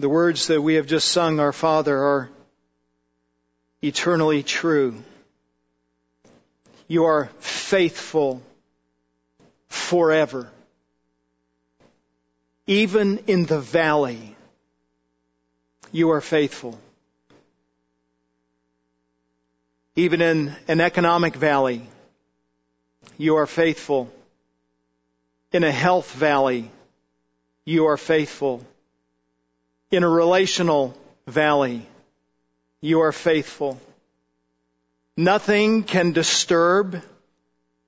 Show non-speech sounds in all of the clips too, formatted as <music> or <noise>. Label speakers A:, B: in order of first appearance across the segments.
A: The words that we have just sung, Our Father, are eternally true. You are faithful forever. Even in the valley, you are faithful. Even in an economic valley, you are faithful. In a health valley, you are faithful. In a relational valley, you are faithful. Nothing can disturb,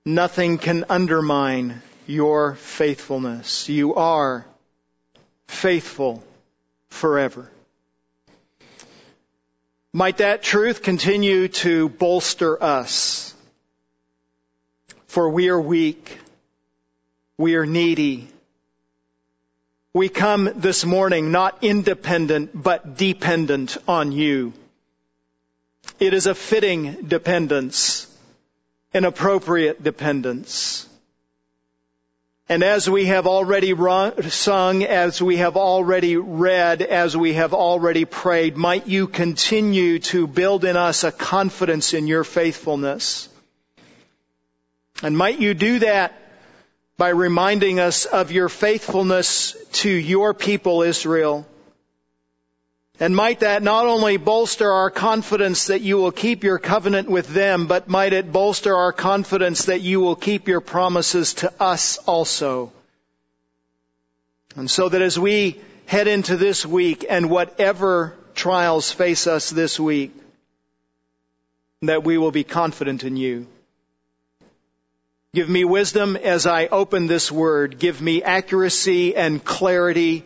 A: nothing can undermine your faithfulness. You are faithful forever. Might that truth continue to bolster us? For we are weak. We are needy. We come this morning not independent, but dependent on you. It is a fitting dependence, an appropriate dependence. And as we have already run, sung, as we have already read, as we have already prayed, might you continue to build in us a confidence in your faithfulness. And might you do that by reminding us of your faithfulness to your people Israel and might that not only bolster our confidence that you will keep your covenant with them, but might it bolster our confidence that you will keep your promises to us also. And so that as we head into this week and whatever trials face us this week, that we will be confident in you. Give me wisdom as I open this word. Give me accuracy and clarity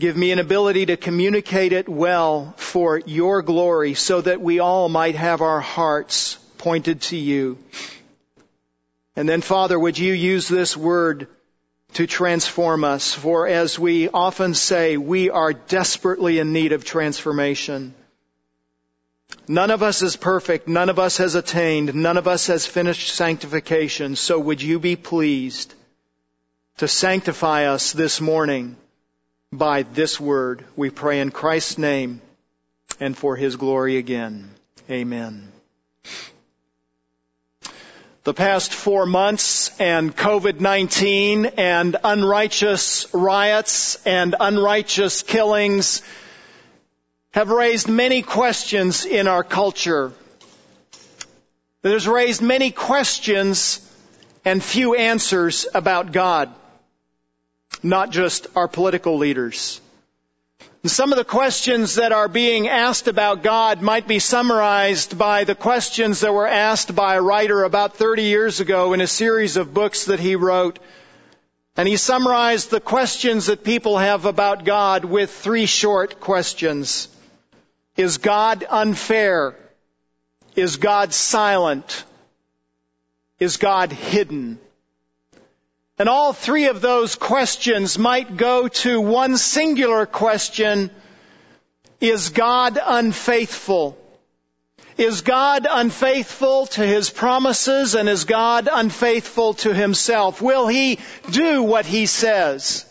A: Give me an ability to communicate it well for your glory so that we all might have our hearts pointed to you. And then Father, would you use this word to transform us? For as we often say, we are desperately in need of transformation. None of us is perfect. None of us has attained. None of us has finished sanctification. So would you be pleased to sanctify us this morning? by this word. We pray in Christ's name and for his glory again. Amen. The past four months and COVID-19 and unrighteous riots and unrighteous killings have raised many questions in our culture. It has raised many questions and few answers about God not just our political leaders. And some of the questions that are being asked about God might be summarized by the questions that were asked by a writer about 30 years ago in a series of books that he wrote. And he summarized the questions that people have about God with three short questions. Is God unfair? Is God silent? Is God hidden? And all three of those questions might go to one singular question. Is God unfaithful? Is God unfaithful to His promises and is God unfaithful to Himself? Will He do what He says?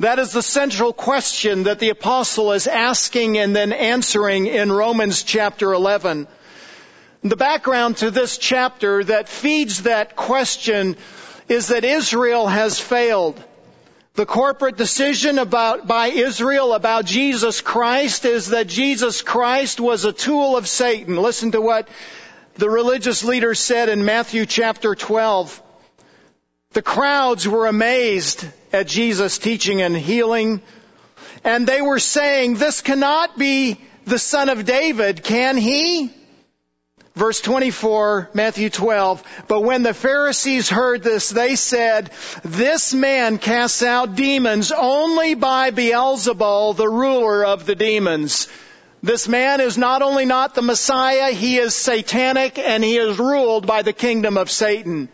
A: That is the central question that the apostle is asking and then answering in Romans chapter 11. The background to this chapter that feeds that question is that Israel has failed. The corporate decision about, by Israel about Jesus Christ is that Jesus Christ was a tool of Satan. Listen to what the religious leaders said in Matthew chapter 12. The crowds were amazed at Jesus teaching and healing, and they were saying, this cannot be the son of David, can he? Verse 24, Matthew 12. But when the Pharisees heard this, they said, this man casts out demons only by Beelzebul, the ruler of the demons. This man is not only not the Messiah, he is satanic and he is ruled by the kingdom of Satan.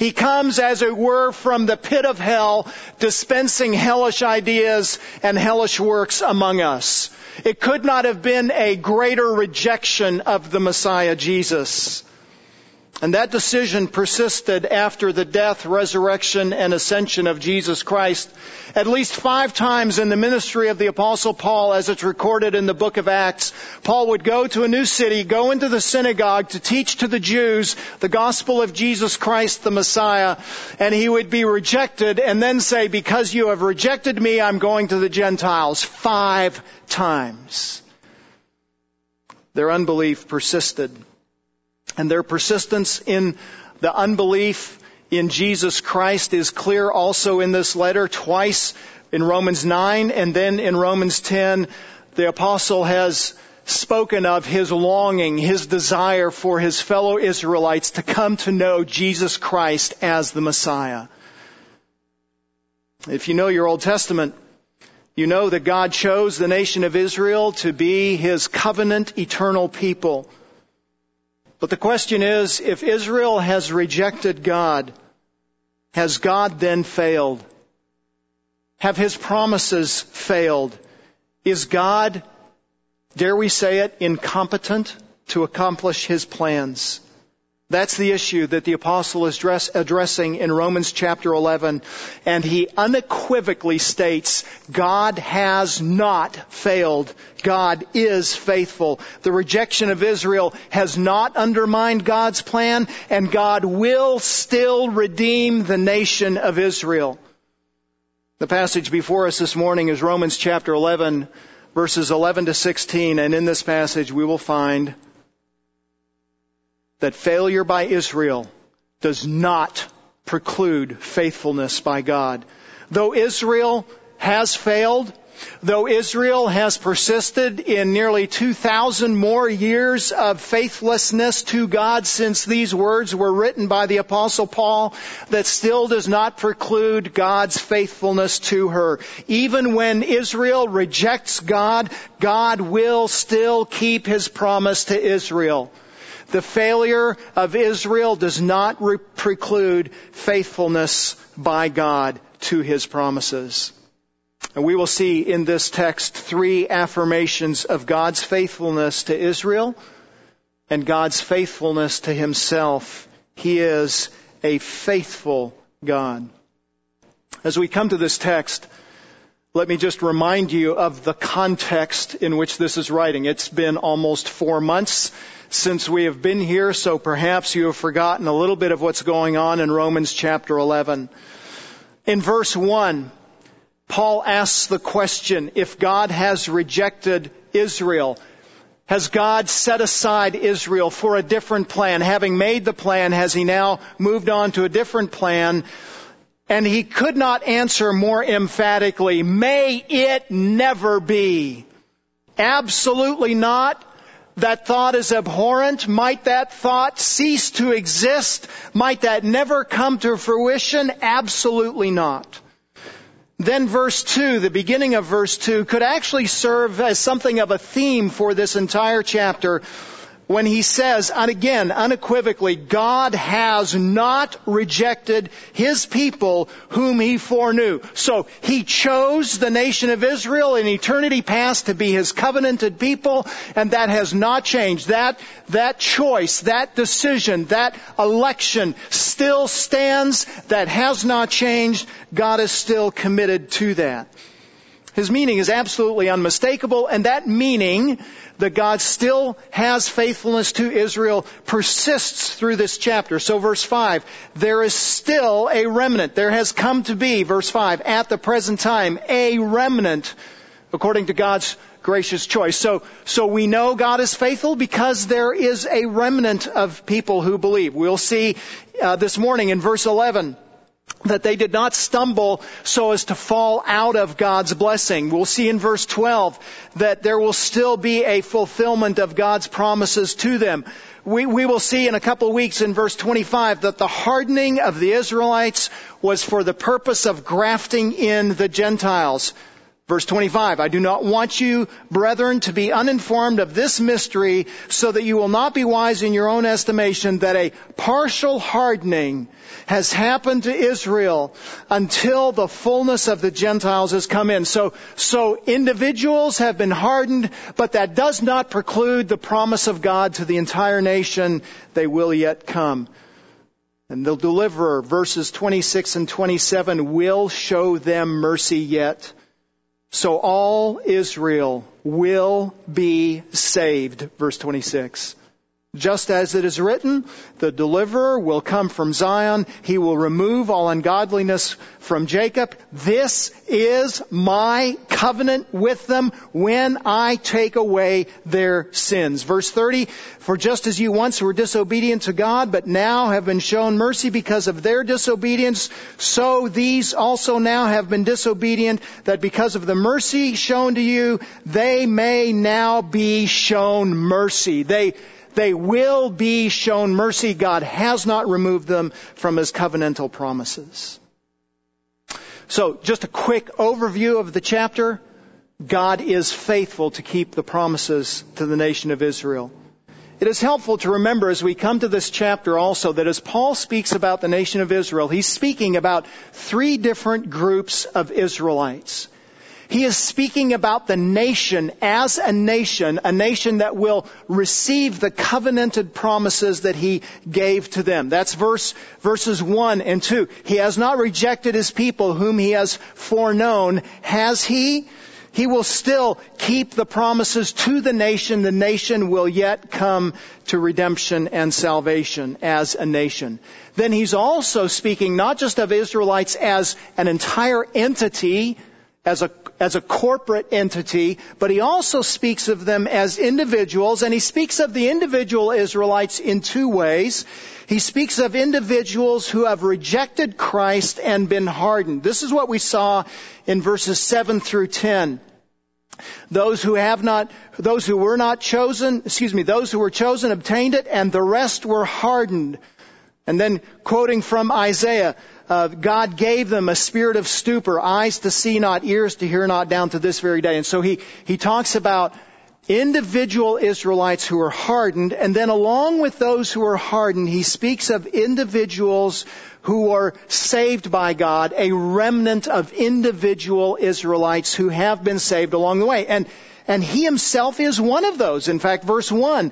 A: He comes, as it were, from the pit of hell, dispensing hellish ideas and hellish works among us. It could not have been a greater rejection of the Messiah Jesus. And that decision persisted after the death, resurrection, and ascension of Jesus Christ. At least five times in the ministry of the apostle Paul, as it's recorded in the book of Acts, Paul would go to a new city, go into the synagogue to teach to the Jews the gospel of Jesus Christ, the Messiah, and he would be rejected and then say, because you have rejected me, I'm going to the Gentiles. Five times. Their unbelief persisted. And their persistence in the unbelief in Jesus Christ is clear also in this letter twice in Romans 9 and then in Romans 10 the apostle has spoken of his longing, his desire for his fellow Israelites to come to know Jesus Christ as the Messiah. If you know your Old Testament, you know that God chose the nation of Israel to be his covenant eternal people. But the question is, if Israel has rejected God, has God then failed? Have his promises failed? Is God, dare we say it, incompetent to accomplish his plans? That's the issue that the apostle is dress, addressing in Romans chapter 11. And he unequivocally states, God has not failed. God is faithful. The rejection of Israel has not undermined God's plan, and God will still redeem the nation of Israel. The passage before us this morning is Romans chapter 11, verses 11 to 16, and in this passage we will find that failure by Israel does not preclude faithfulness by God. Though Israel has failed, though Israel has persisted in nearly 2,000 more years of faithlessness to God since these words were written by the apostle Paul, that still does not preclude God's faithfulness to her. Even when Israel rejects God, God will still keep his promise to Israel. The failure of Israel does not re- preclude faithfulness by God to his promises. And we will see in this text three affirmations of God's faithfulness to Israel and God's faithfulness to himself. He is a faithful God. As we come to this text, let me just remind you of the context in which this is writing. It's been almost four months since we have been here, so perhaps you have forgotten a little bit of what's going on in Romans chapter 11. In verse 1, Paul asks the question, if God has rejected Israel, has God set aside Israel for a different plan? Having made the plan, has he now moved on to a different plan? And he could not answer more emphatically, may it never be. Absolutely not. That thought is abhorrent. Might that thought cease to exist? Might that never come to fruition? Absolutely not. Then verse 2, the beginning of verse 2, could actually serve as something of a theme for this entire chapter when he says, and again, unequivocally, God has not rejected his people whom he foreknew. So he chose the nation of Israel in eternity past to be his covenanted people, and that has not changed. That, that choice, that decision, that election still stands. That has not changed. God is still committed to that. His meaning is absolutely unmistakable, and that meaning that God still has faithfulness to Israel persists through this chapter. So verse 5, there is still a remnant. There has come to be, verse 5, at the present time, a remnant according to God's gracious choice. So, so we know God is faithful because there is a remnant of people who believe. We'll see uh, this morning in verse 11 that they did not stumble so as to fall out of God's blessing. We'll see in verse 12 that there will still be a fulfillment of God's promises to them. We, we will see in a couple of weeks in verse 25 that the hardening of the Israelites was for the purpose of grafting in the Gentiles. Verse 25, I do not want you, brethren, to be uninformed of this mystery so that you will not be wise in your own estimation that a partial hardening has happened to Israel until the fullness of the Gentiles has come in. So, so individuals have been hardened, but that does not preclude the promise of God to the entire nation. They will yet come. And the deliverer, verses 26 and 27, will show them mercy yet. So all Israel will be saved. Verse 26. Just as it is written, the deliverer will come from Zion. He will remove all ungodliness from Jacob. This is my covenant with them when I take away their sins. Verse 30, for just as you once were disobedient to God, but now have been shown mercy because of their disobedience, so these also now have been disobedient, that because of the mercy shown to you, they may now be shown mercy. They, they will be shown mercy. God has not removed them from his covenantal promises. So, just a quick overview of the chapter. God is faithful to keep the promises to the nation of Israel. It is helpful to remember as we come to this chapter also that as Paul speaks about the nation of Israel, he's speaking about three different groups of Israelites. He is speaking about the nation as a nation, a nation that will receive the covenanted promises that he gave to them. That's verse, verses 1 and 2. He has not rejected his people whom he has foreknown. Has he? He will still keep the promises to the nation. The nation will yet come to redemption and salvation as a nation. Then he's also speaking not just of Israelites as an entire entity, as a, as a corporate entity, but he also speaks of them as individuals, and he speaks of the individual Israelites in two ways. He speaks of individuals who have rejected Christ and been hardened. This is what we saw in verses 7 through 10. Those who have not, those who were not chosen, excuse me, those who were chosen obtained it, and the rest were hardened. And then quoting from Isaiah, uh, God gave them a spirit of stupor, eyes to see not, ears to hear not, down to this very day. And so he, he talks about individual Israelites who are hardened, and then along with those who are hardened, he speaks of individuals who are saved by God, a remnant of individual Israelites who have been saved along the way. And, and he himself is one of those. In fact, verse 1,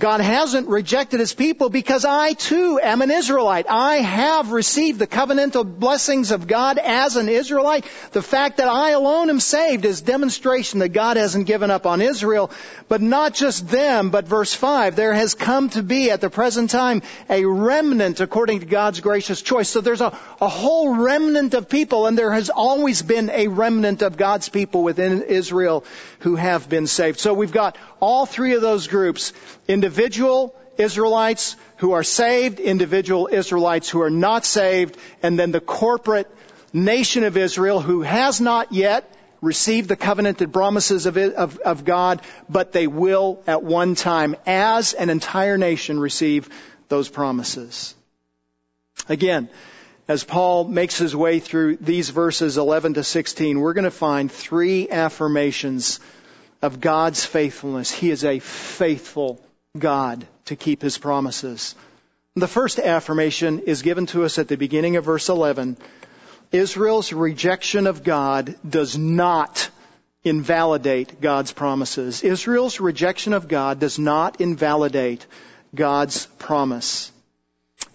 A: God hasn't rejected his people because I too am an Israelite. I have received the covenantal blessings of God as an Israelite. The fact that I alone am saved is demonstration that God hasn't given up on Israel, but not just them, but verse 5, there has come to be at the present time a remnant according to God's gracious choice. So there's a, a whole remnant of people and there has always been a remnant of God's people within Israel who have been saved. So we've got all three of those groups, individual Israelites who are saved, individual Israelites who are not saved, and then the corporate nation of Israel who has not yet received the covenanted promises of, it, of, of God, but they will at one time, as an entire nation, receive those promises. Again, as Paul makes his way through these verses 11 to 16, we're going to find three affirmations of God's faithfulness. He is a faithful God to keep his promises. The first affirmation is given to us at the beginning of verse 11. Israel's rejection of God does not invalidate God's promises. Israel's rejection of God does not invalidate God's promise.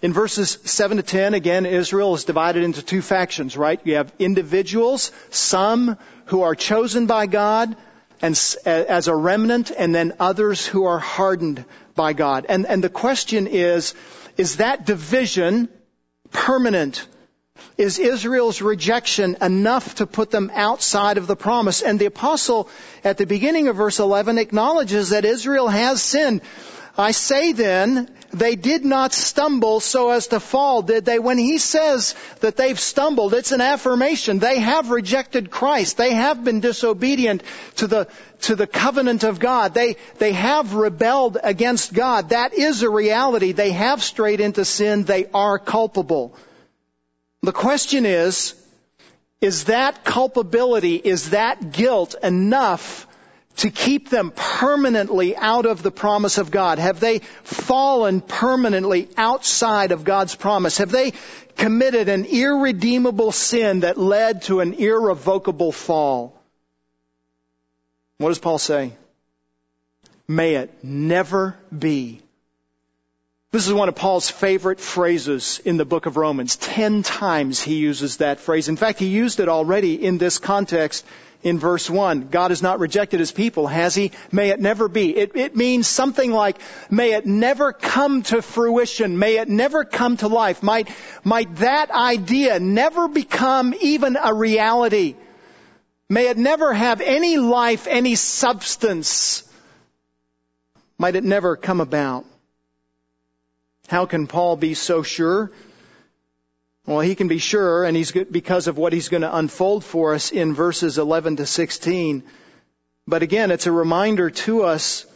A: In verses 7 to 10, again, Israel is divided into two factions, right? You have individuals, some who are chosen by God, and as a remnant, and then others who are hardened by God. And, and the question is, is that division permanent? Is Israel's rejection enough to put them outside of the promise? And the apostle at the beginning of verse 11 acknowledges that Israel has sinned. I say then, they did not stumble so as to fall, did they? When he says that they've stumbled, it's an affirmation. They have rejected Christ. They have been disobedient to the, to the covenant of God. They, they have rebelled against God. That is a reality. They have strayed into sin. They are culpable. The question is, is that culpability, is that guilt enough to keep them permanently out of the promise of God? Have they fallen permanently outside of God's promise? Have they committed an irredeemable sin that led to an irrevocable fall? What does Paul say? May it never be. This is one of Paul's favorite phrases in the book of Romans. Ten times he uses that phrase. In fact, he used it already in this context in verse 1. God has not rejected his people, has he? May it never be. It, it, means something like, may it never come to fruition. May it never come to life. Might, might that idea never become even a reality. May it never have any life, any substance. Might it never come about. How can Paul be so sure? Well, he can be sure, and he's because of what he's going to unfold for us in verses 11 to 16. But again, it's a reminder to us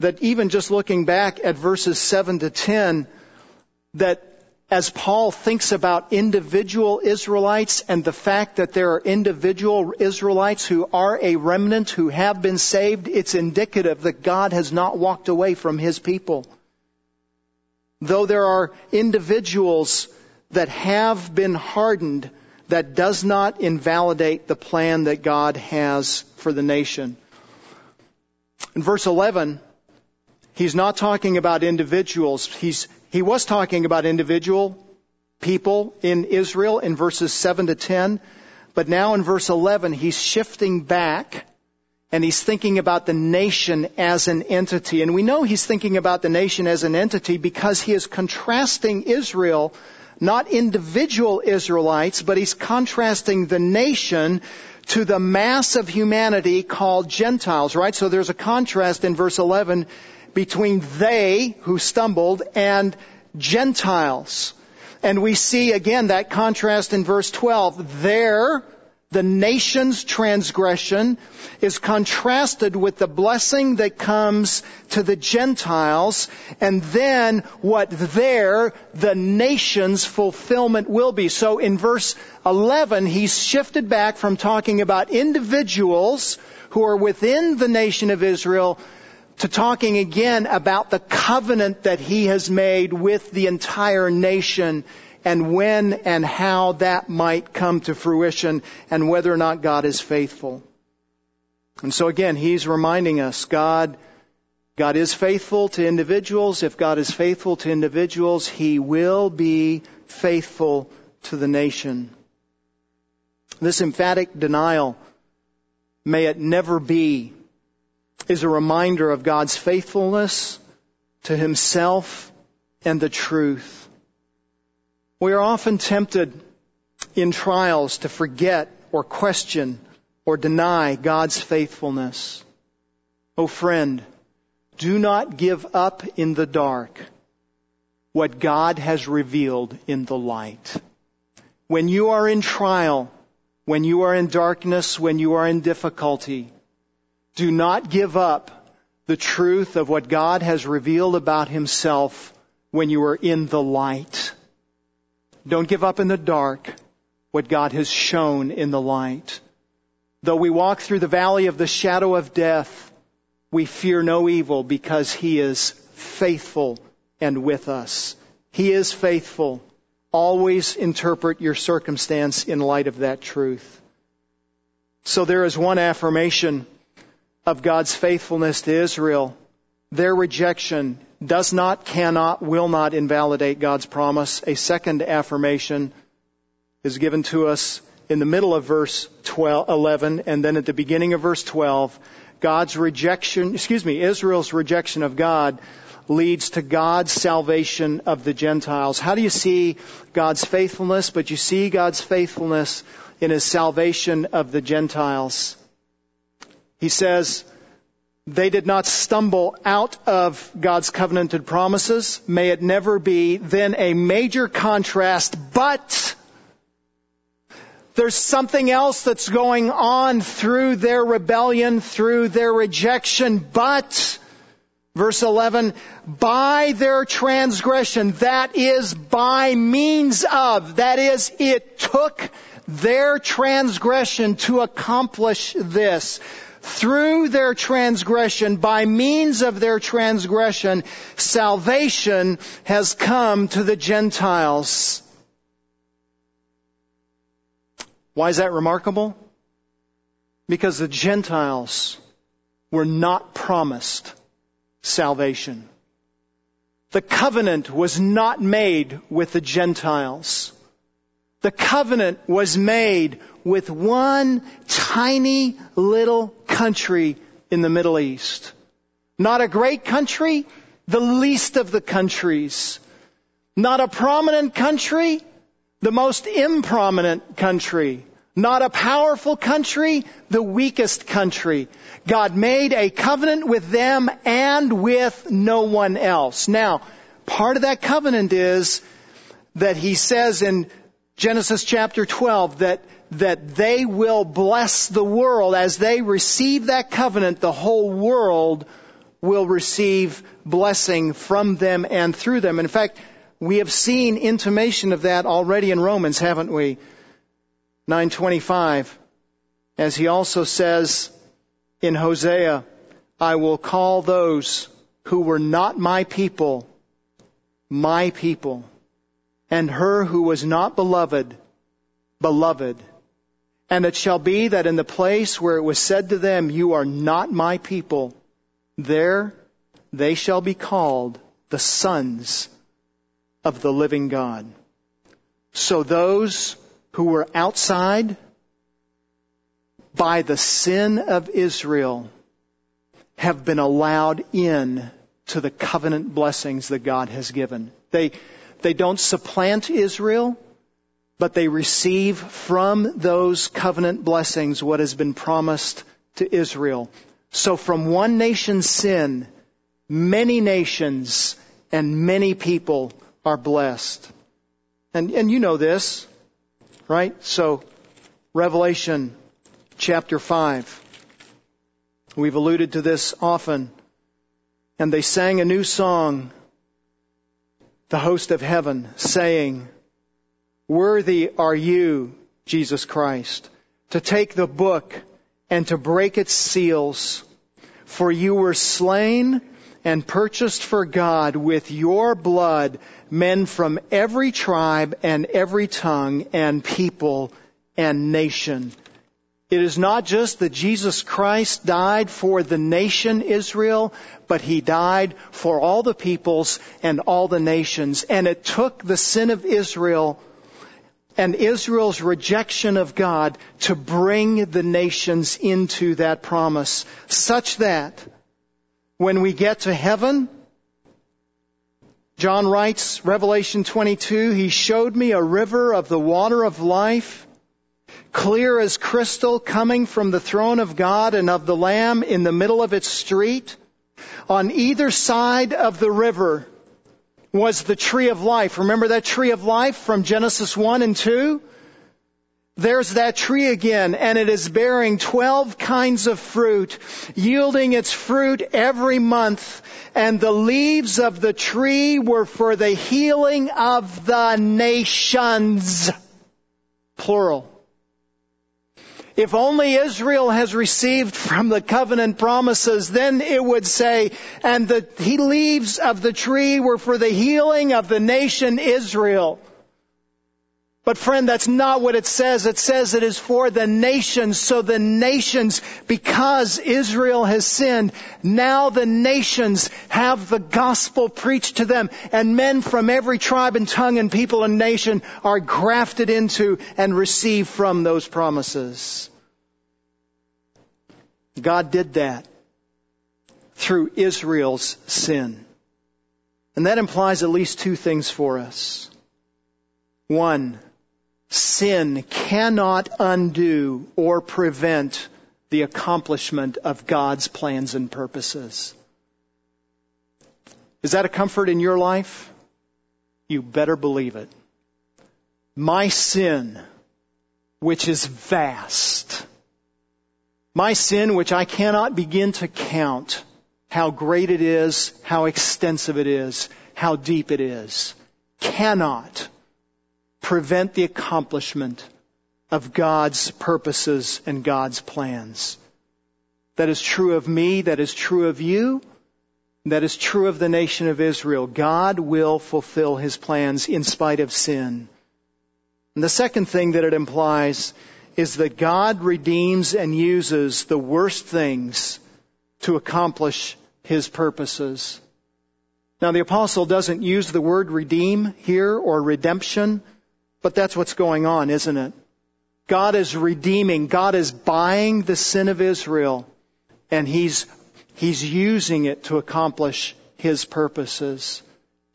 A: that even just looking back at verses 7 to 10, that as Paul thinks about individual Israelites and the fact that there are individual Israelites who are a remnant who have been saved, it's indicative that God has not walked away from his people. Though there are individuals that have been hardened, that does not invalidate the plan that God has for the nation. In verse 11, he's not talking about individuals. He's, he was talking about individual people in Israel in verses 7 to 10, but now in verse 11, he's shifting back and he's thinking about the nation as an entity. And we know he's thinking about the nation as an entity because he is contrasting Israel, not individual Israelites, but he's contrasting the nation to the mass of humanity called Gentiles, right? So there's a contrast in verse 11 between they who stumbled and Gentiles. And we see again that contrast in verse 12. There, the nation's transgression is contrasted with the blessing that comes to the Gentiles, and then what there, the nation's fulfillment will be. So in verse 11, he's shifted back from talking about individuals who are within the nation of Israel to talking again about the covenant that he has made with the entire nation and when and how that might come to fruition and whether or not God is faithful. And so again, he's reminding us God, God is faithful to individuals. If God is faithful to individuals, he will be faithful to the nation. This emphatic denial, may it never be, is a reminder of God's faithfulness to himself and the truth. We are often tempted in trials to forget or question or deny God's faithfulness. Oh friend, do not give up in the dark what God has revealed in the light. When you are in trial, when you are in darkness, when you are in difficulty, do not give up the truth of what God has revealed about himself when you are in the light. Don't give up in the dark what God has shown in the light. Though we walk through the valley of the shadow of death, we fear no evil because He is faithful and with us. He is faithful. Always interpret your circumstance in light of that truth. So there is one affirmation of God's faithfulness to Israel. Their rejection does not, cannot, will not invalidate God's promise. A second affirmation is given to us in the middle of verse 12, 11 and then at the beginning of verse 12. God's rejection, excuse me, Israel's rejection of God leads to God's salvation of the Gentiles. How do you see God's faithfulness? But you see God's faithfulness in His salvation of the Gentiles. He says, they did not stumble out of God's covenanted promises. May it never be. Then a major contrast, but there's something else that's going on through their rebellion, through their rejection, but Verse 11, by their transgression, that is by means of, that is, it took their transgression to accomplish this. Through their transgression, by means of their transgression, salvation has come to the Gentiles. Why is that remarkable? Because the Gentiles were not promised salvation. The covenant was not made with the Gentiles. The covenant was made with one tiny little country in the Middle East. Not a great country, the least of the countries. Not a prominent country, the most improminent country. Not a powerful country, the weakest country. God made a covenant with them and with no one else. Now, part of that covenant is that he says in Genesis chapter 12 that, that they will bless the world as they receive that covenant, the whole world will receive blessing from them and through them. in fact, we have seen intimation of that already in Romans, haven't we? 925. As he also says in Hosea, I will call those who were not my people, my people, and her who was not beloved, beloved. And it shall be that in the place where it was said to them, you are not my people, there they shall be called the sons of the living God. So those who were outside by the sin of Israel have been allowed in to the covenant blessings that God has given. They, they don't supplant Israel, but they receive from those covenant blessings what has been promised to Israel. So from one nation's sin, many nations and many people are blessed. And, and you know this right? So, Revelation chapter 5. We've alluded to this often. And they sang a new song, the host of heaven, saying, Worthy are you, Jesus Christ, to take the book and to break its seals, for you were slain and purchased for God with your blood men from every tribe and every tongue and people and nation. It is not just that Jesus Christ died for the nation Israel, but He died for all the peoples and all the nations. And it took the sin of Israel and Israel's rejection of God to bring the nations into that promise, such that when we get to heaven, John writes, Revelation 22, He showed me a river of the water of life, clear as crystal, coming from the throne of God and of the Lamb in the middle of its street. On either side of the river was the tree of life. Remember that tree of life from Genesis 1 and 2? there's that tree again, and it is bearing 12 kinds of fruit, yielding its fruit every month. And the leaves of the tree were for the healing of the nations. Plural. If only Israel has received from the covenant promises, then it would say, and the leaves of the tree were for the healing of the nation Israel. But friend, that's not what it says. It says it is for the nations. So the nations, because Israel has sinned, now the nations have the gospel preached to them. And men from every tribe and tongue and people and nation are grafted into and receive from those promises. God did that through Israel's sin. And that implies at least two things for us. One, sin cannot undo or prevent the accomplishment of God's plans and purposes. Is that a comfort in your life? You better believe it. My sin, which is vast, my sin, which I cannot begin to count how great it is, how extensive it is, how deep it is, cannot prevent the accomplishment of God's purposes and God's plans. That is true of me, that is true of you, that is true of the nation of Israel. God will fulfill his plans in spite of sin. And the second thing that it implies is that God redeems and uses the worst things to accomplish his purposes. Now the apostle doesn't use the word redeem here or redemption, but that's what's going on, isn't it? God is redeeming, God is buying the sin of Israel, and he's, he's using it to accomplish his purposes.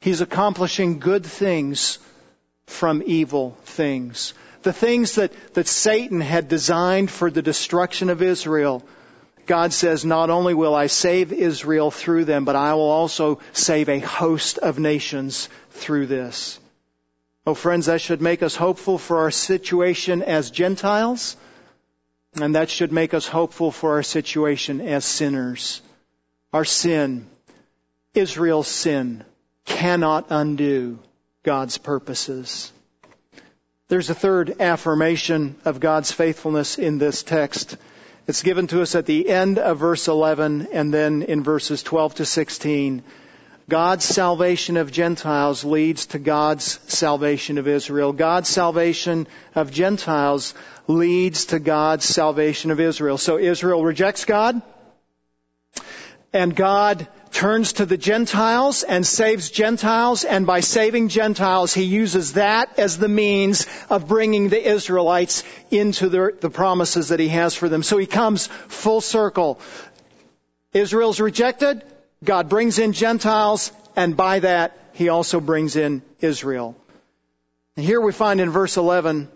A: He's accomplishing good things from evil things. The things that, that Satan had designed for the destruction of Israel, God says, not only will I save Israel through them, but I will also save a host of nations through this. Oh, friends, that should make us hopeful for our situation as Gentiles, and that should make us hopeful for our situation as sinners. Our sin, Israel's sin, cannot undo God's purposes. There's a third affirmation of God's faithfulness in this text. It's given to us at the end of verse 11 and then in verses 12 to 16. God's salvation of Gentiles leads to God's salvation of Israel. God's salvation of Gentiles leads to God's salvation of Israel. So Israel rejects God, and God turns to the Gentiles and saves Gentiles, and by saving Gentiles, he uses that as the means of bringing the Israelites into the, the promises that he has for them. So he comes full circle. Israel's rejected, God brings in Gentiles, and by that, he also brings in Israel. And here we find in verse 11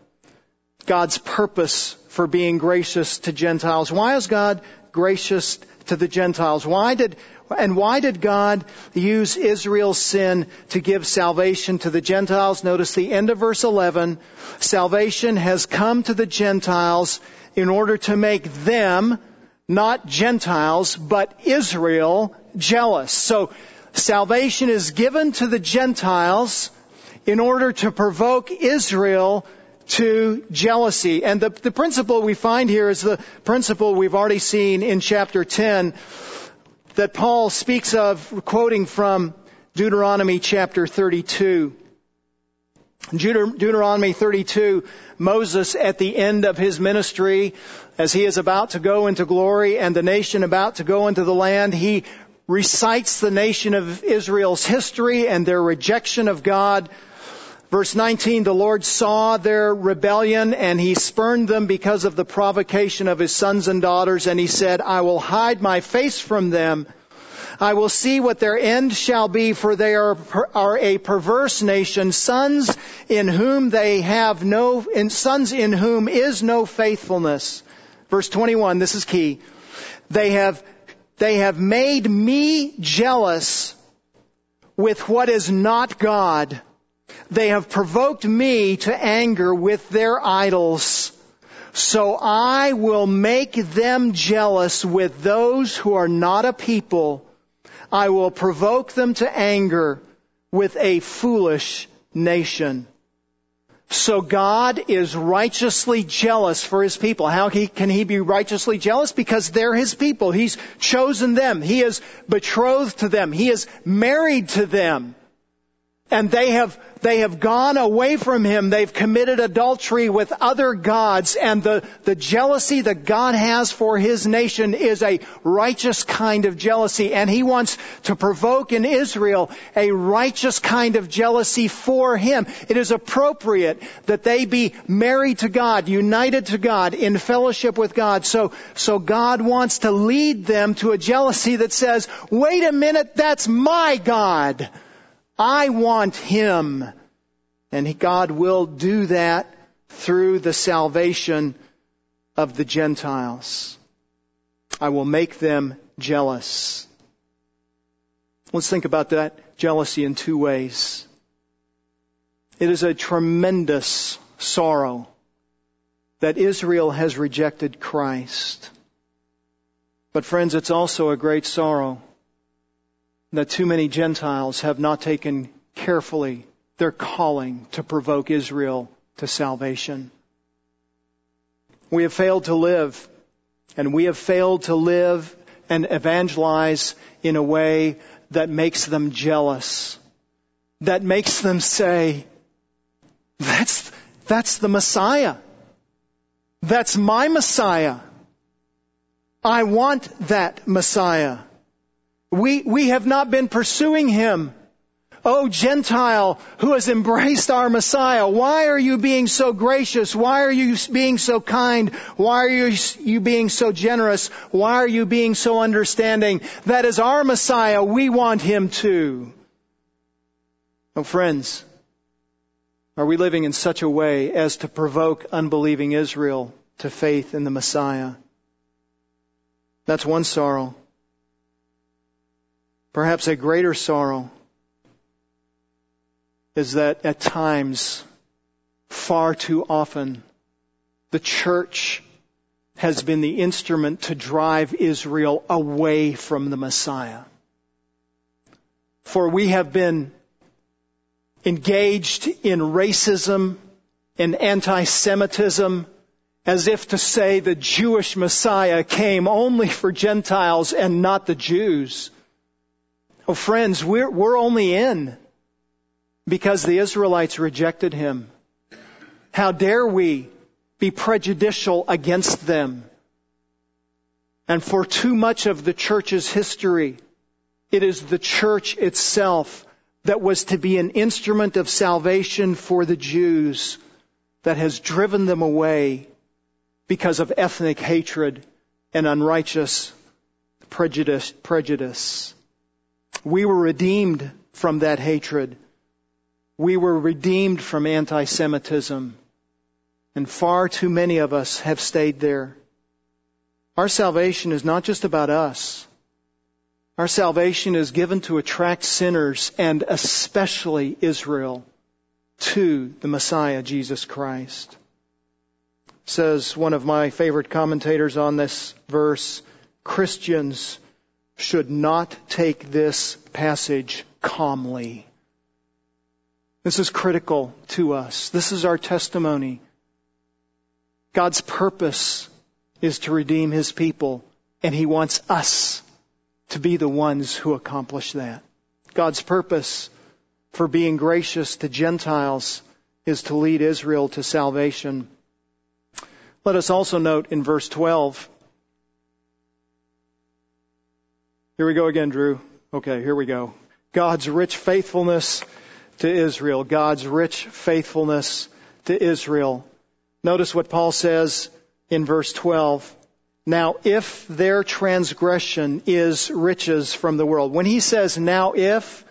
A: God's purpose for being gracious to Gentiles. Why is God gracious to the Gentiles? Why did, and why did God use Israel's sin to give salvation to the Gentiles? Notice the end of verse 11. Salvation has come to the Gentiles in order to make them, not Gentiles, but Israel, jealous. So salvation is given to the Gentiles in order to provoke Israel to jealousy. And the, the principle we find here is the principle we've already seen in chapter 10 that Paul speaks of, quoting from Deuteronomy chapter 32. Deuteronomy 32, Moses at the end of his ministry, as he is about to go into glory and the nation about to go into the land, he recites the nation of Israel's history and their rejection of God. Verse 19, the Lord saw their rebellion and he spurned them because of the provocation of his sons and daughters and he said, I will hide my face from them. I will see what their end shall be for they are, are a perverse nation, sons in whom they have no, in sons in whom is no faithfulness. Verse 21, this is key. They have they have made me jealous with what is not God. They have provoked me to anger with their idols. So I will make them jealous with those who are not a people. I will provoke them to anger with a foolish nation. So God is righteously jealous for His people. How can He be righteously jealous? Because they're His people. He's chosen them. He is betrothed to them. He is married to them. And they have they have gone away from him. They've committed adultery with other gods. And the, the jealousy that God has for his nation is a righteous kind of jealousy. And he wants to provoke in Israel a righteous kind of jealousy for him. It is appropriate that they be married to God, united to God, in fellowship with God. So, so God wants to lead them to a jealousy that says, wait a minute, that's my God. I want him. And God will do that through the salvation of the Gentiles. I will make them jealous. Let's think about that jealousy in two ways. It is a tremendous sorrow that Israel has rejected Christ. But friends, it's also a great sorrow that too many Gentiles have not taken carefully their calling to provoke Israel to salvation. We have failed to live, and we have failed to live and evangelize in a way that makes them jealous, that makes them say, that's, that's the Messiah. That's my Messiah. I want that Messiah. We, we have not been pursuing him. Oh, Gentile who has embraced our Messiah, why are you being so gracious? Why are you being so kind? Why are you, you being so generous? Why are you being so understanding? That is our Messiah. We want him too. Oh, friends, are we living in such a way as to provoke unbelieving Israel to faith in the Messiah? That's one sorrow. Perhaps a greater sorrow is that at times, far too often, the church has been the instrument to drive Israel away from the Messiah. For we have been engaged in racism and anti-Semitism as if to say the Jewish Messiah came only for Gentiles and not the Jews. Oh friends, we're, we're only in because the Israelites rejected him. How dare we be prejudicial against them? And for too much of the church's history, it is the church itself that was to be an instrument of salvation for the Jews that has driven them away because of ethnic hatred and unrighteous prejudice. prejudice. We were redeemed from that hatred we were redeemed from anti-Semitism. And far too many of us have stayed there. Our salvation is not just about us. Our salvation is given to attract sinners and especially Israel to the Messiah, Jesus Christ. Says one of my favorite commentators on this verse, Christians should not take this passage calmly. This is critical to us. This is our testimony. God's purpose is to redeem His people, and He wants us to be the ones who accomplish that. God's purpose for being gracious to Gentiles is to lead Israel to salvation. Let us also note in verse 12. Here we go again, Drew. Okay, here we go. God's rich faithfulness to Israel, God's rich faithfulness to Israel. Notice what Paul says in verse 12. Now, if their transgression is riches from the world. When he says now if,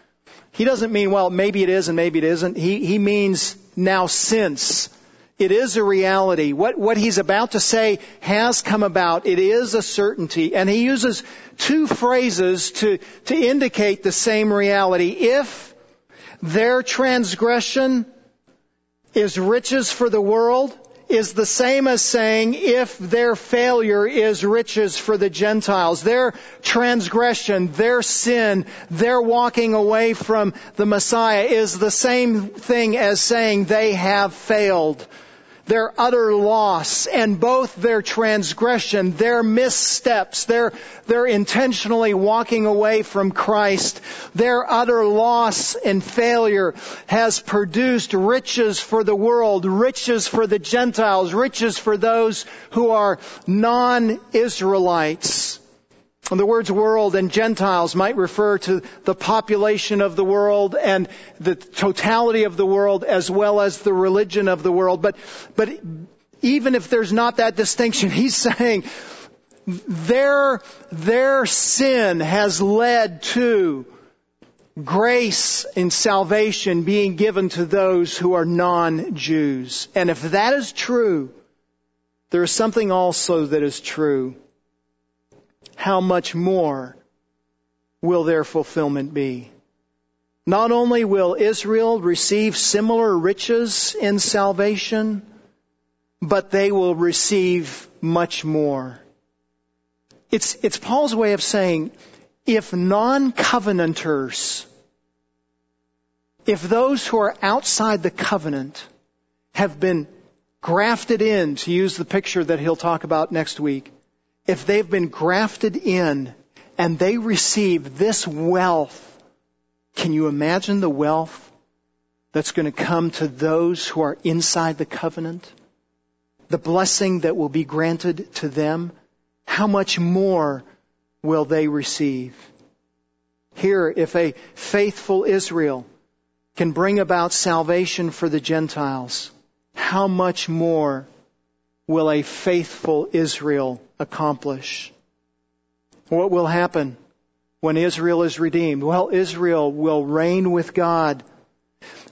A: he doesn't mean, well, maybe it is and maybe it isn't. He, he means now since. It is a reality. What, what he's about to say has come about. It is a certainty. And he uses two phrases to, to indicate the same reality. If their transgression is riches for the world is the same as saying if their failure is riches for the Gentiles. Their transgression, their sin, their walking away from the Messiah is the same thing as saying they have failed their utter loss and both their transgression, their missteps, their, their intentionally walking away from Christ, their utter loss and failure has produced riches for the world, riches for the Gentiles, riches for those who are non-Israelites. The words world and Gentiles might refer to the population of the world and the totality of the world as well as the religion of the world. But, but even if there's not that distinction, <laughs> he's saying their, their sin has led to grace and salvation being given to those who are non-Jews. And if that is true, there is something also that is true how much more will their fulfillment be? Not only will Israel receive similar riches in salvation, but they will receive much more. It's, it's Paul's way of saying, if non-covenanters, if those who are outside the covenant have been grafted in, to use the picture that he'll talk about next week, if they've been grafted in and they receive this wealth, can you imagine the wealth that's going to come to those who are inside the covenant? The blessing that will be granted to them? How much more will they receive? Here, if a faithful Israel can bring about salvation for the Gentiles, how much more will a faithful Israel accomplish? What will happen when Israel is redeemed? Well, Israel will reign with God.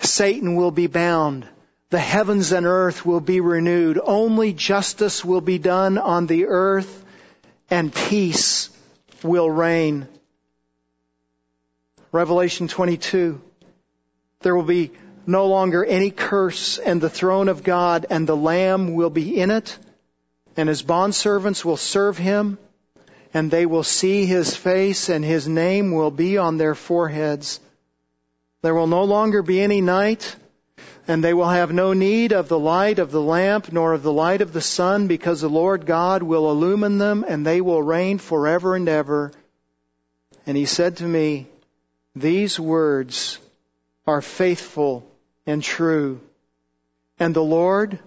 A: Satan will be bound. The heavens and earth will be renewed. Only justice will be done on the earth and peace will reign. Revelation 22. There will be no longer any curse and the throne of God and the Lamb will be in it and his bondservants will serve him and they will see his face and his name will be on their foreheads. There will no longer be any night and they will have no need of the light of the lamp nor of the light of the sun because the Lord God will illumine them and they will reign forever and ever. And he said to me, these words are faithful and true. And the Lord,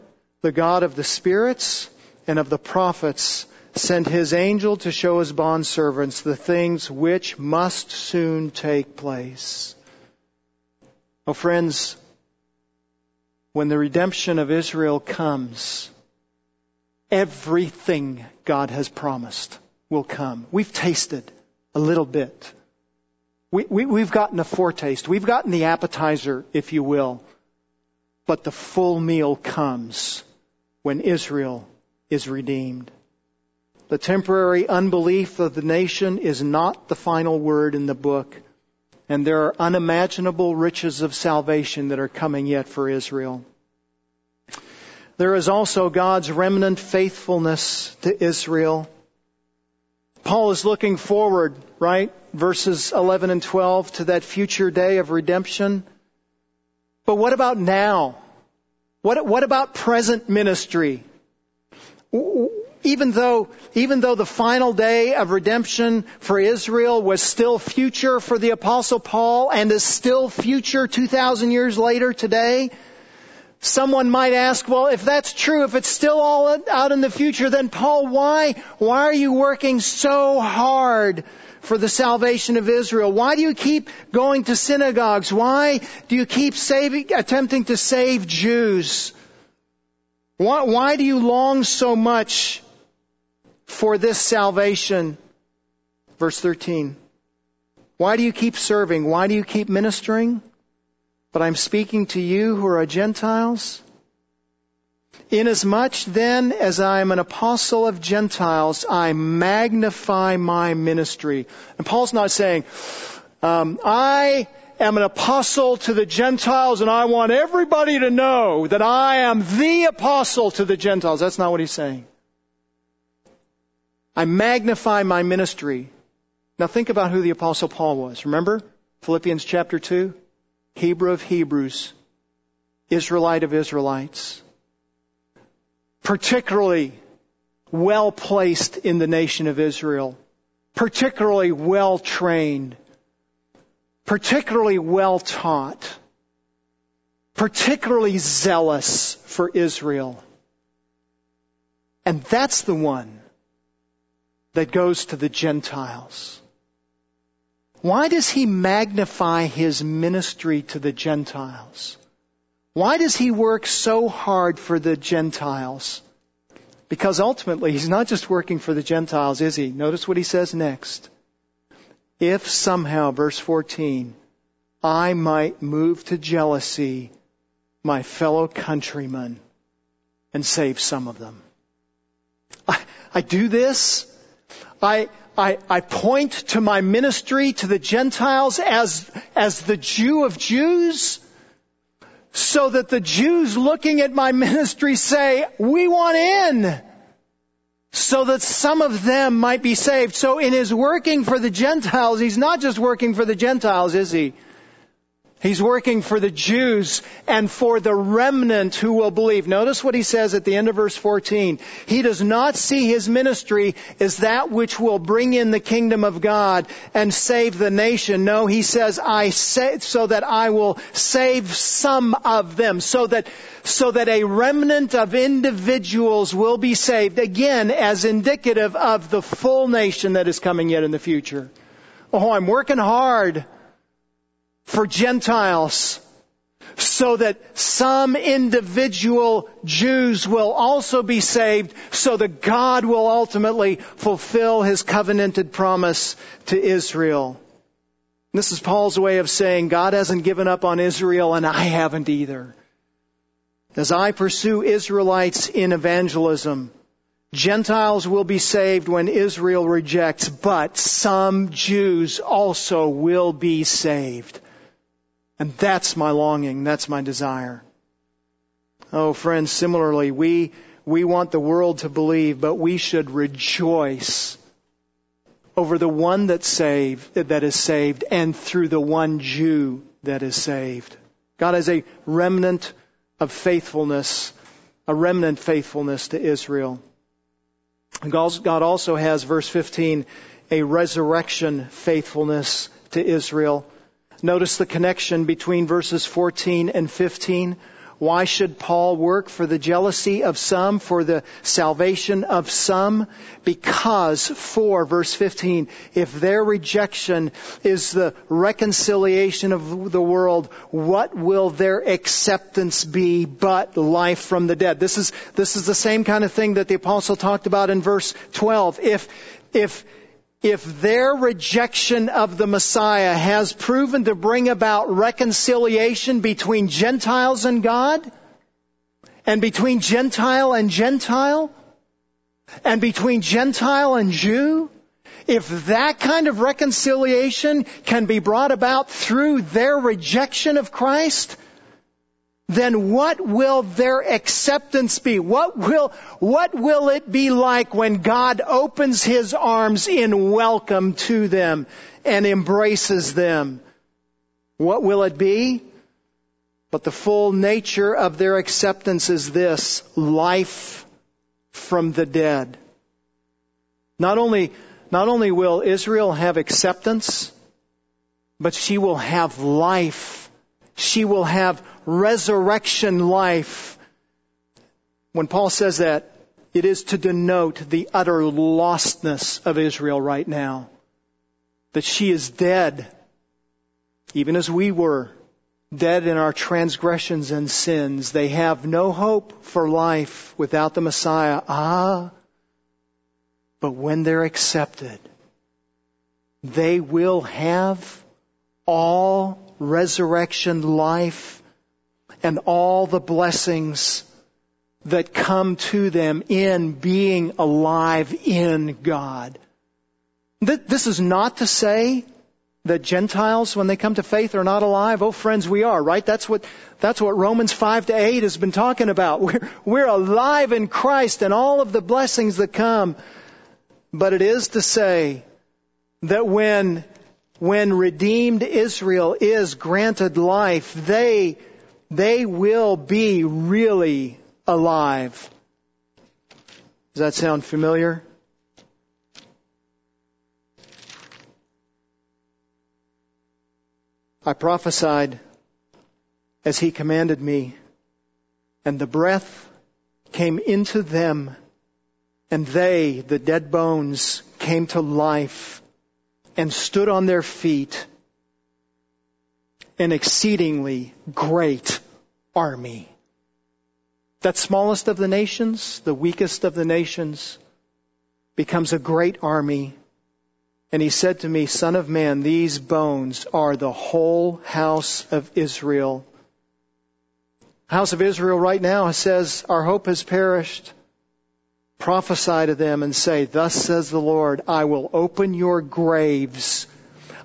A: the God of the spirits and of the prophets, sent his angel to show his bondservants the things which must soon take place. Oh friends, when the redemption of Israel comes, everything God has promised will come. We've tasted a little bit we, we, we've gotten a foretaste. We've gotten the appetizer, if you will. But the full meal comes when Israel is redeemed. The temporary unbelief of the nation is not the final word in the book. And there are unimaginable riches of salvation that are coming yet for Israel. There is also God's remnant faithfulness to Israel. Paul is looking forward, right? Verses 11 and 12 to that future day of redemption. But what about now? What, what about present ministry? Even though, even though the final day of redemption for Israel was still future for the apostle Paul and is still future 2,000 years later today, Someone might ask, well, if that's true, if it's still all out in the future, then Paul, why, why are you working so hard for the salvation of Israel? Why do you keep going to synagogues? Why do you keep saving, attempting to save Jews? Why, why do you long so much for this salvation? Verse 13. Why do you keep serving? Why do you keep ministering? But I'm speaking to you who are Gentiles. Inasmuch then as I am an apostle of Gentiles, I magnify my ministry. And Paul's not saying, um, I am an apostle to the Gentiles and I want everybody to know that I am the apostle to the Gentiles. That's not what he's saying. I magnify my ministry. Now think about who the apostle Paul was. Remember Philippians chapter 2? Hebrew of Hebrews, Israelite of Israelites, particularly well placed in the nation of Israel, particularly well trained, particularly well taught, particularly zealous for Israel. And that's the one that goes to the Gentiles. Why does he magnify his ministry to the Gentiles? Why does he work so hard for the Gentiles? Because ultimately, he's not just working for the Gentiles, is he? Notice what he says next. If somehow, verse 14, I might move to jealousy my fellow countrymen and save some of them. I, I do this. I, I, I point to my ministry to the Gentiles as, as the Jew of Jews so that the Jews looking at my ministry say, we want in so that some of them might be saved. So in his working for the Gentiles, he's not just working for the Gentiles, is he? He's working for the Jews and for the remnant who will believe. Notice what he says at the end of verse 14. He does not see his ministry as that which will bring in the kingdom of God and save the nation. No, he says, I say, so that I will save some of them, so that, so that a remnant of individuals will be saved, again, as indicative of the full nation that is coming yet in the future. Oh, I'm working hard for Gentiles so that some individual Jews will also be saved so that God will ultimately fulfill his covenanted promise to Israel. This is Paul's way of saying God hasn't given up on Israel and I haven't either. As I pursue Israelites in evangelism, Gentiles will be saved when Israel rejects, but some Jews also will be saved. And that's my longing. That's my desire. Oh, friends, similarly, we, we want the world to believe, but we should rejoice over the one that saved, that is saved and through the one Jew that is saved. God has a remnant of faithfulness, a remnant faithfulness to Israel. God also has, verse 15, a resurrection faithfulness to Israel. Notice the connection between verses 14 and 15. Why should Paul work for the jealousy of some, for the salvation of some? Because for, verse 15, if their rejection is the reconciliation of the world, what will their acceptance be but life from the dead? This is, this is the same kind of thing that the apostle talked about in verse 12. If, if, if their rejection of the Messiah has proven to bring about reconciliation between Gentiles and God, and between Gentile and Gentile, and between Gentile and Jew, if that kind of reconciliation can be brought about through their rejection of Christ, then what will their acceptance be? What will, what will it be like when God opens His arms in welcome to them and embraces them? What will it be? But the full nature of their acceptance is this, life from the dead. Not only, not only will Israel have acceptance, but she will have life. She will have resurrection life. When Paul says that, it is to denote the utter lostness of Israel right now. That she is dead, even as we were dead in our transgressions and sins. They have no hope for life without the Messiah. Ah, but when they're accepted, they will have all resurrection life and all the blessings that come to them in being alive in God. This is not to say that Gentiles, when they come to faith, are not alive. Oh, friends, we are, right? That's what, that's what Romans 5 to 8 has been talking about. <laughs> We're, we're alive in Christ and all of the blessings that come. But it is to say that when, when redeemed Israel is granted life, they they will be really alive. Does that sound familiar? I prophesied as he commanded me, and the breath came into them, and they, the dead bones, came to life and stood on their feet an exceedingly great army. That smallest of the nations, the weakest of the nations, becomes a great army. And he said to me, Son of man, these bones are the whole house of Israel. House of Israel right now says, Our hope has perished. Prophesy to them and say, Thus says the Lord, I will open your graves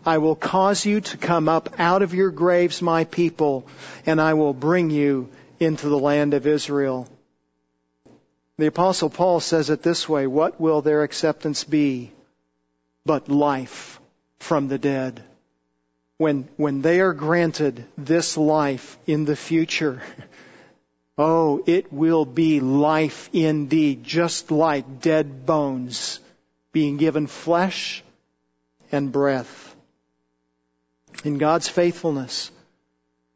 A: I will cause you to come up out of your graves, my people, and I will bring you into the land of Israel. The apostle Paul says it this way, what will their acceptance be but life from the dead? when, when they are granted this life in the future, <laughs> oh, it will be life indeed, just like dead bones being given flesh and breath. In God's faithfulness,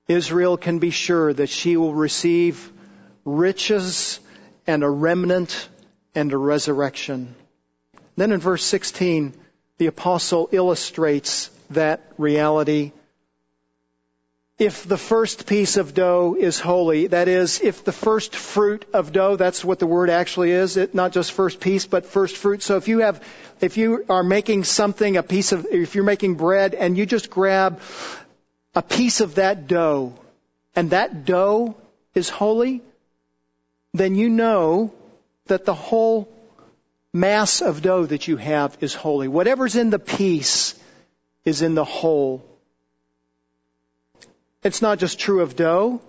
A: Israel can be sure that she will receive riches and a remnant and a resurrection. Then in verse 16, the apostle illustrates that reality. If the first piece of dough is holy, that is, if the first fruit of dough, that's what the word actually is, it, not just first piece, but first fruit. So if you have, if you are making something, a piece of, if you're making bread and you just grab a piece of that dough, and that dough is holy, then you know that the whole mass of dough that you have is holy. Whatever's in the piece is in the whole. It's not just true of dough,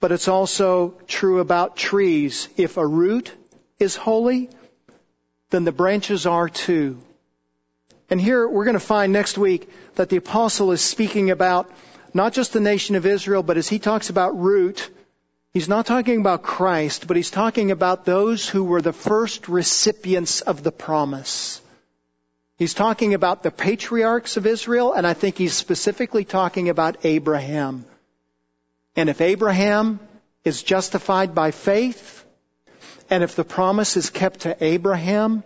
A: but it's also true about trees. If a root is holy, then the branches are too. And here we're going to find next week that the apostle is speaking about not just the nation of Israel, but as he talks about root, He's not talking about Christ, but he's talking about those who were the first recipients of the promise. He's talking about the patriarchs of Israel, and I think he's specifically talking about Abraham. And if Abraham is justified by faith, and if the promise is kept to Abraham,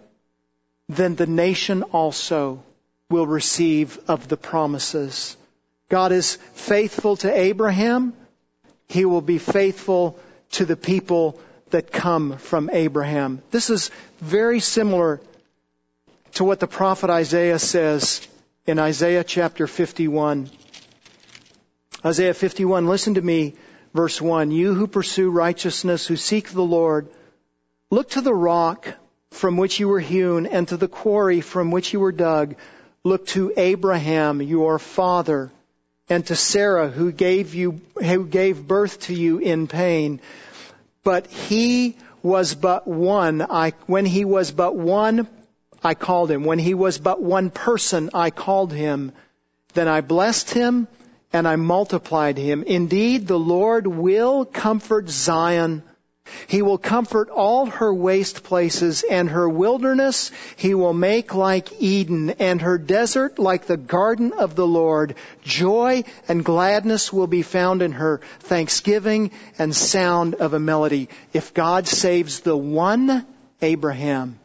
A: then the nation also will receive of the promises. God is faithful to Abraham, he will be faithful to the people that come from Abraham. This is very similar to what the prophet Isaiah says in Isaiah chapter 51. Isaiah 51, listen to me, verse 1. You who pursue righteousness, who seek the Lord, look to the rock from which you were hewn and to the quarry from which you were dug. Look to Abraham, your father and to Sarah who gave you, who gave birth to you in pain. But he was but one. I, when he was but one, I called him. When he was but one person, I called him. Then I blessed him and I multiplied him. Indeed, the Lord will comfort Zion he will comfort all her waste places and her wilderness he will make like Eden and her desert like the garden of the Lord. Joy and gladness will be found in her, thanksgiving and sound of a melody. If God saves the one, Abraham,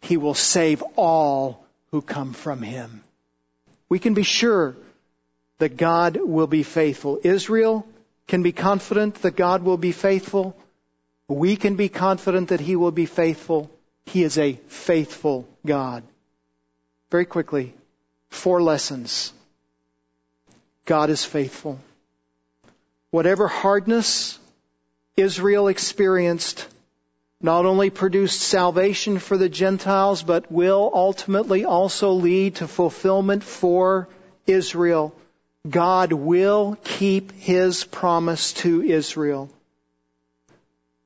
A: he will save all who come from him. We can be sure that God will be faithful. Israel can be confident that God will be faithful. We can be confident that He will be faithful. He is a faithful God. Very quickly, four lessons. God is faithful. Whatever hardness Israel experienced not only produced salvation for the Gentiles, but will ultimately also lead to fulfillment for Israel. God will keep His promise to Israel.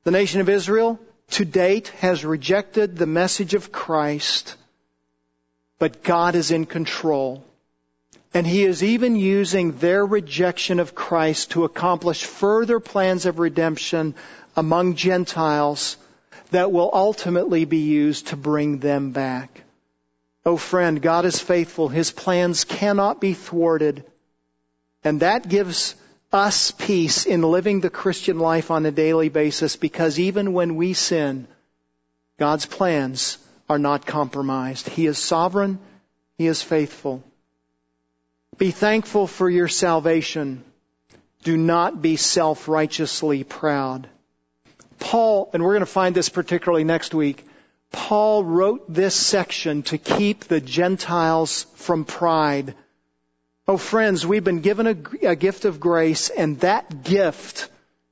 A: The nation of Israel to date has rejected the message of Christ, but God is in control. And He is even using their rejection of Christ to accomplish further plans of redemption among Gentiles that will ultimately be used to bring them back. Oh friend, God is faithful. His plans cannot be thwarted. And that gives us peace in living the Christian life on a daily basis because even when we sin, God's plans are not compromised. He is sovereign. He is faithful. Be thankful for your salvation. Do not be self-righteously proud. Paul, and we're going to find this particularly next week, Paul wrote this section to keep the Gentiles from pride Oh, friends, we've been given a, a, gift of grace, and that gift,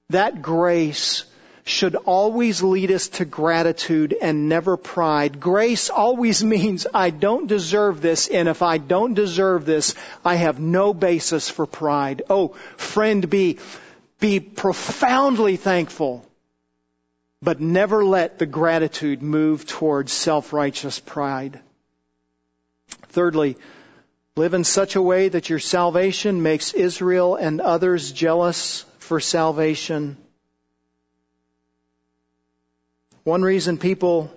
A: that grace, should always lead us to gratitude and never pride. Grace always <laughs> means I don't deserve this, and if I don't deserve this, I have no basis for pride. Oh, friend, be, be profoundly thankful, but never let the gratitude move towards self-righteous pride. Thirdly, Live in such a way that your salvation makes Israel and others jealous for salvation. One reason people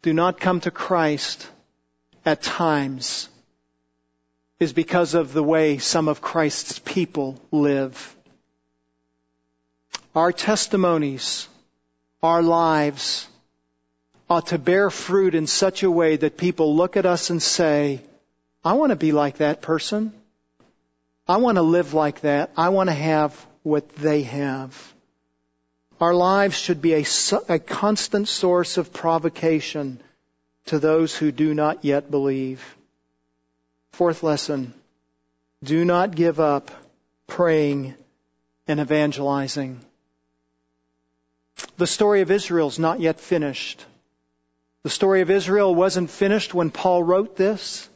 A: do not come to Christ at times is because of the way some of Christ's people live. Our testimonies, our lives ought to bear fruit in such a way that people look at us and say, I want to be like that person. I want to live like that. I want to have what they have. Our lives should be a, a, constant source of provocation to those who do not yet believe. Fourth lesson. Do not give up praying and evangelizing. The story of Israel is not yet finished. The story of Israel wasn't finished when Paul wrote this.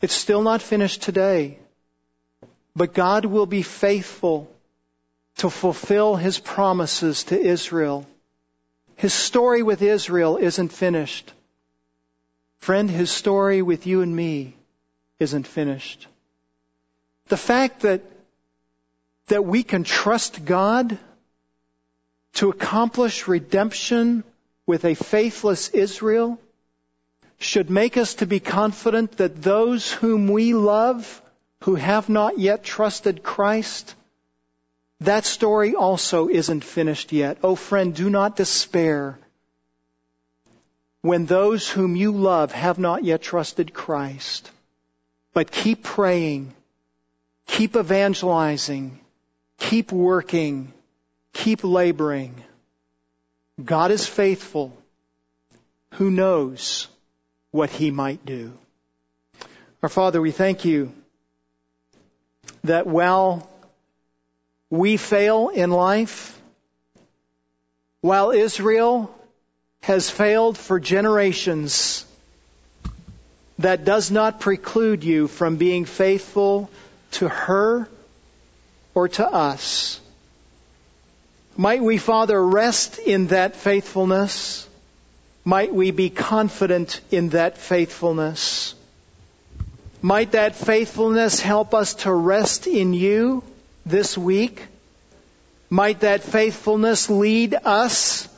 A: It's still not finished today. But God will be faithful to fulfill his promises to Israel. His story with Israel isn't finished. Friend, his story with you and me isn't finished. The fact that, that we can trust God to accomplish redemption with a faithless Israel should make us to be confident that those whom we love who have not yet trusted Christ, that story also isn't finished yet. Oh friend, do not despair when those whom you love have not yet trusted Christ. But keep praying, keep evangelizing, keep working, keep laboring. God is faithful. Who knows what he might do? Our Father, we thank you that while we fail in life, while Israel has failed for generations, that does not preclude you from being faithful to her or to us. Might we, Father, rest in that faithfulness? Might we be confident in that faithfulness? Might that faithfulness help us to rest in you this week? Might that faithfulness lead us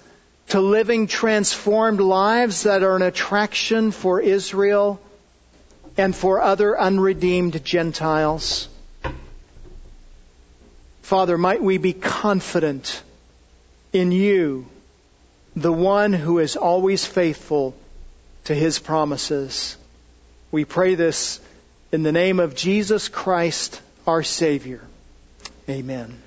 A: to living transformed lives that are an attraction for Israel and for other unredeemed Gentiles? Father, might we be confident in you, the one who is always faithful to his promises. We pray this in the name of Jesus Christ, our Savior. Amen.